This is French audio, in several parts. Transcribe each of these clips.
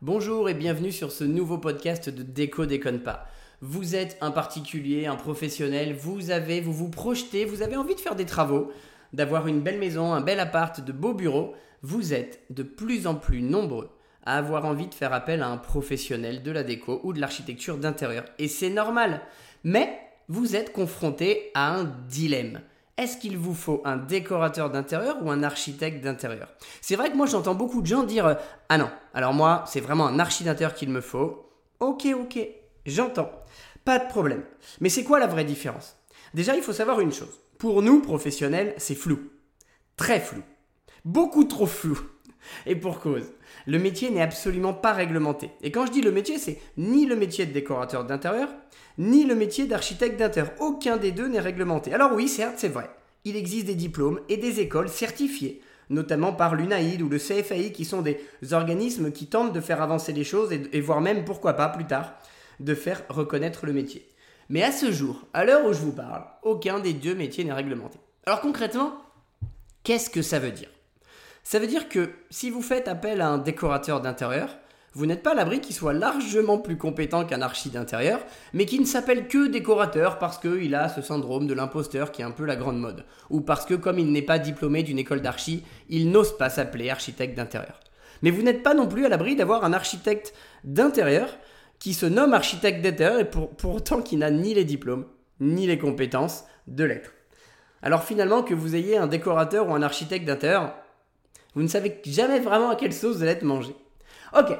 Bonjour et bienvenue sur ce nouveau podcast de Déco déconne pas. Vous êtes un particulier, un professionnel, vous avez, vous vous projetez, vous avez envie de faire des travaux, d'avoir une belle maison, un bel appart, de beaux bureaux. Vous êtes de plus en plus nombreux à avoir envie de faire appel à un professionnel de la déco ou de l'architecture d'intérieur. Et c'est normal. Mais vous êtes confronté à un dilemme est-ce qu'il vous faut un décorateur d'intérieur ou un architecte d'intérieur? C'est vrai que moi j'entends beaucoup de gens dire Ah non, alors moi c'est vraiment un architecte qu'il me faut. Ok, ok, j'entends. Pas de problème. Mais c'est quoi la vraie différence? Déjà, il faut savoir une chose. Pour nous, professionnels, c'est flou. Très flou. Beaucoup trop flou. Et pour cause. Le métier n'est absolument pas réglementé. Et quand je dis le métier, c'est ni le métier de décorateur d'intérieur, ni le métier d'architecte d'intérieur. Aucun des deux n'est réglementé. Alors oui, certes, c'est vrai. Il existe des diplômes et des écoles certifiées, notamment par l'UNAID ou le CFAI, qui sont des organismes qui tentent de faire avancer les choses et, voire même, pourquoi pas, plus tard, de faire reconnaître le métier. Mais à ce jour, à l'heure où je vous parle, aucun des deux métiers n'est réglementé. Alors concrètement, qu'est-ce que ça veut dire? Ça veut dire que si vous faites appel à un décorateur d'intérieur, vous n'êtes pas à l'abri qu'il soit largement plus compétent qu'un archi d'intérieur, mais qui ne s'appelle que décorateur parce qu'il a ce syndrome de l'imposteur qui est un peu la grande mode, ou parce que comme il n'est pas diplômé d'une école d'archi, il n'ose pas s'appeler architecte d'intérieur. Mais vous n'êtes pas non plus à l'abri d'avoir un architecte d'intérieur qui se nomme architecte d'intérieur et pour, pour autant qui n'a ni les diplômes, ni les compétences de l'être. Alors finalement, que vous ayez un décorateur ou un architecte d'intérieur, vous ne savez jamais vraiment à quelle sauce vous allez être mangé. Ok,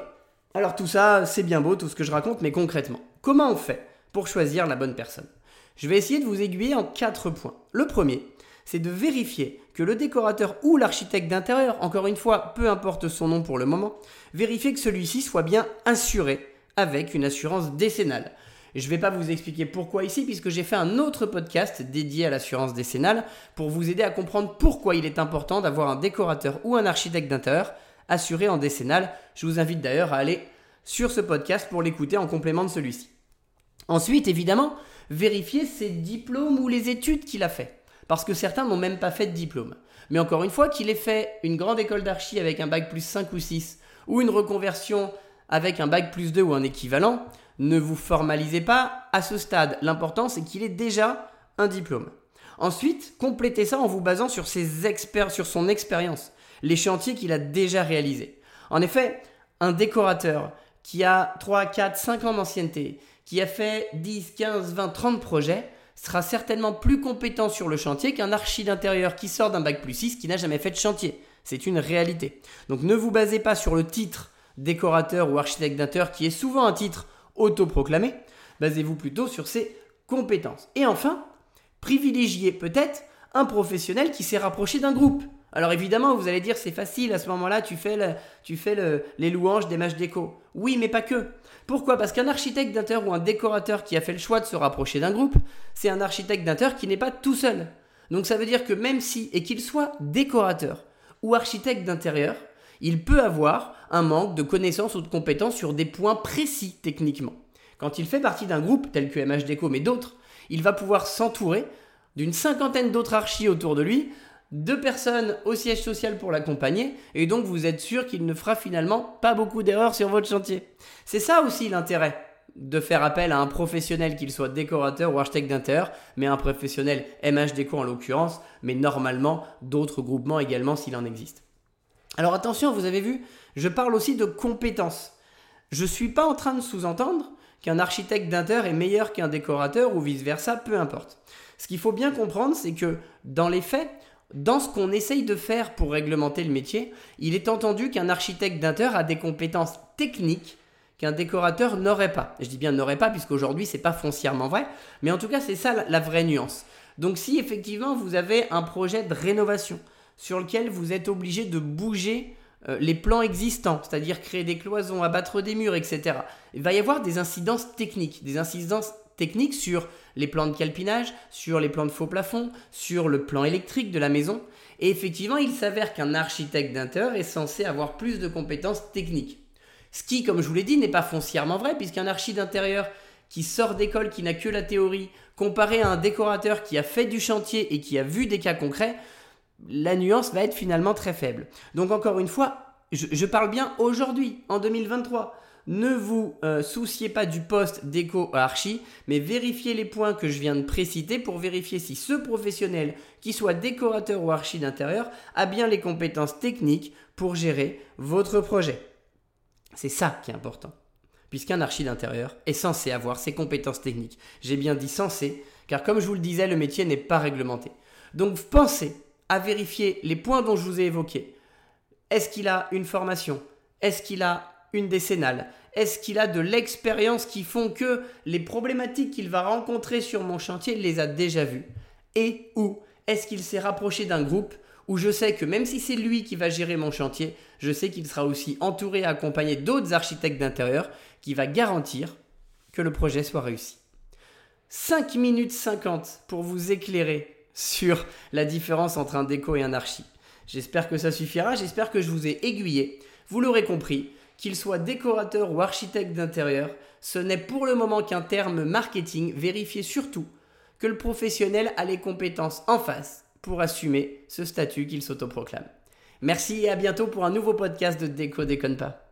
alors tout ça, c'est bien beau, tout ce que je raconte, mais concrètement, comment on fait pour choisir la bonne personne? Je vais essayer de vous aiguiller en quatre points. Le premier, c'est de vérifier que le décorateur ou l'architecte d'intérieur, encore une fois, peu importe son nom pour le moment, vérifier que celui-ci soit bien assuré avec une assurance décennale. Je ne vais pas vous expliquer pourquoi ici, puisque j'ai fait un autre podcast dédié à l'assurance décennale pour vous aider à comprendre pourquoi il est important d'avoir un décorateur ou un architecte d'intérieur assuré en décennale. Je vous invite d'ailleurs à aller sur ce podcast pour l'écouter en complément de celui-ci. Ensuite, évidemment, vérifiez ses diplômes ou les études qu'il a fait. Parce que certains n'ont même pas fait de diplôme. Mais encore une fois, qu'il ait fait une grande école d'archi avec un bac plus 5 ou 6, ou une reconversion avec un bac plus 2 ou un équivalent, ne vous formalisez pas à ce stade. L'important, c'est qu'il ait déjà un diplôme. Ensuite, complétez ça en vous basant sur, ses experts, sur son expérience les chantiers qu'il a déjà réalisés. En effet, un décorateur qui a 3, 4, 5 ans d'ancienneté, qui a fait 10, 15, 20, 30 projets, sera certainement plus compétent sur le chantier qu'un archi d'intérieur qui sort d'un bac plus 6 qui n'a jamais fait de chantier. C'est une réalité. Donc ne vous basez pas sur le titre décorateur ou architecte d'intérieur qui est souvent un titre autoproclamé. Basez-vous plutôt sur ses compétences. Et enfin, privilégiez peut-être un professionnel qui s'est rapproché d'un groupe. Alors évidemment, vous allez dire c'est facile, à ce moment-là, tu fais, tu fais les louanges des matchs déco. Oui, mais pas que. Pourquoi? Parce qu'un architecte d'intérieur ou un décorateur qui a fait le choix de se rapprocher d'un groupe, c'est un architecte d'intérieur qui n'est pas tout seul. Donc ça veut dire que même si, et qu'il soit décorateur ou architecte d'intérieur, il peut avoir un manque de connaissances ou de compétences sur des points précis techniquement. Quand il fait partie d'un groupe tel que MH Déco, mais d'autres, il va pouvoir s'entourer d'une cinquantaine d'autres archis autour de lui deux personnes au siège social pour l'accompagner, et donc vous êtes sûr qu'il ne fera finalement pas beaucoup d'erreurs sur votre chantier. C'est ça aussi l'intérêt de faire appel à un professionnel, qu'il soit décorateur ou architecte d'intérieur, mais un professionnel MH Déco en l'occurrence, mais normalement d'autres groupements également s'il en existe. Alors attention, vous avez vu, je parle aussi de compétences. Je ne suis pas en train de sous-entendre qu'un architecte d'intérieur est meilleur qu'un décorateur ou vice-versa, peu importe. Ce qu'il faut bien comprendre, c'est que dans les faits, dans ce qu'on essaye de faire pour réglementer le métier, il est entendu qu'un architecte d'intérieur a des compétences techniques qu'un décorateur n'aurait pas. Je dis bien n'aurait pas puisqu'aujourd'hui c'est pas foncièrement vrai, mais en tout cas c'est ça la vraie nuance. Donc si effectivement vous avez un projet de rénovation sur lequel vous êtes obligé de bouger euh, les plans existants, c'est-à-dire créer des cloisons, abattre des murs, etc. Il va y avoir des incidences techniques, des incidences techniques sur les plans de calpinage, sur les plans de faux plafond, sur le plan électrique de la maison. Et effectivement, il s'avère qu'un architecte d'intérieur est censé avoir plus de compétences techniques. Ce qui, comme je vous l'ai dit, n'est pas foncièrement vrai, puisqu'un archi d'intérieur qui sort d'école, qui n'a que la théorie, comparé à un décorateur qui a fait du chantier et qui a vu des cas concrets, la nuance va être finalement très faible. Donc encore une fois, je, parle bien aujourd'hui, en 2023. Ne vous euh, souciez pas du poste déco archi, mais vérifiez les points que je viens de préciter pour vérifier si ce professionnel, qui soit décorateur ou archi d'intérieur, a bien les compétences techniques pour gérer votre projet. C'est ça qui est important. Puisqu'un archi d'intérieur est censé avoir ses compétences techniques. J'ai bien dit censé, car comme je vous le disais, le métier n'est pas réglementé. Donc pensez à vérifier les points dont je vous ai évoqués. Est-ce qu'il a une formation? Est-ce qu'il a une décennale? Est-ce qu'il a de l'expérience qui font que les problématiques qu'il va rencontrer sur mon chantier les a déjà vues? Et ou est-ce qu'il s'est rapproché d'un groupe où je sais que même si c'est lui qui va gérer mon chantier, je sais qu'il sera aussi entouré et accompagné d'autres architectes d'intérieur qui va garantir que le projet soit réussi? 5 minutes 50 pour vous éclairer sur la différence entre un déco et un archi. J'espère que ça suffira, j'espère que je vous ai aiguillé. Vous l'aurez compris, qu'il soit décorateur ou architecte d'intérieur, ce n'est pour le moment qu'un terme marketing. Vérifiez surtout que le professionnel a les compétences en face pour assumer ce statut qu'il s'autoproclame. Merci et à bientôt pour un nouveau podcast de Déco Déconne pas.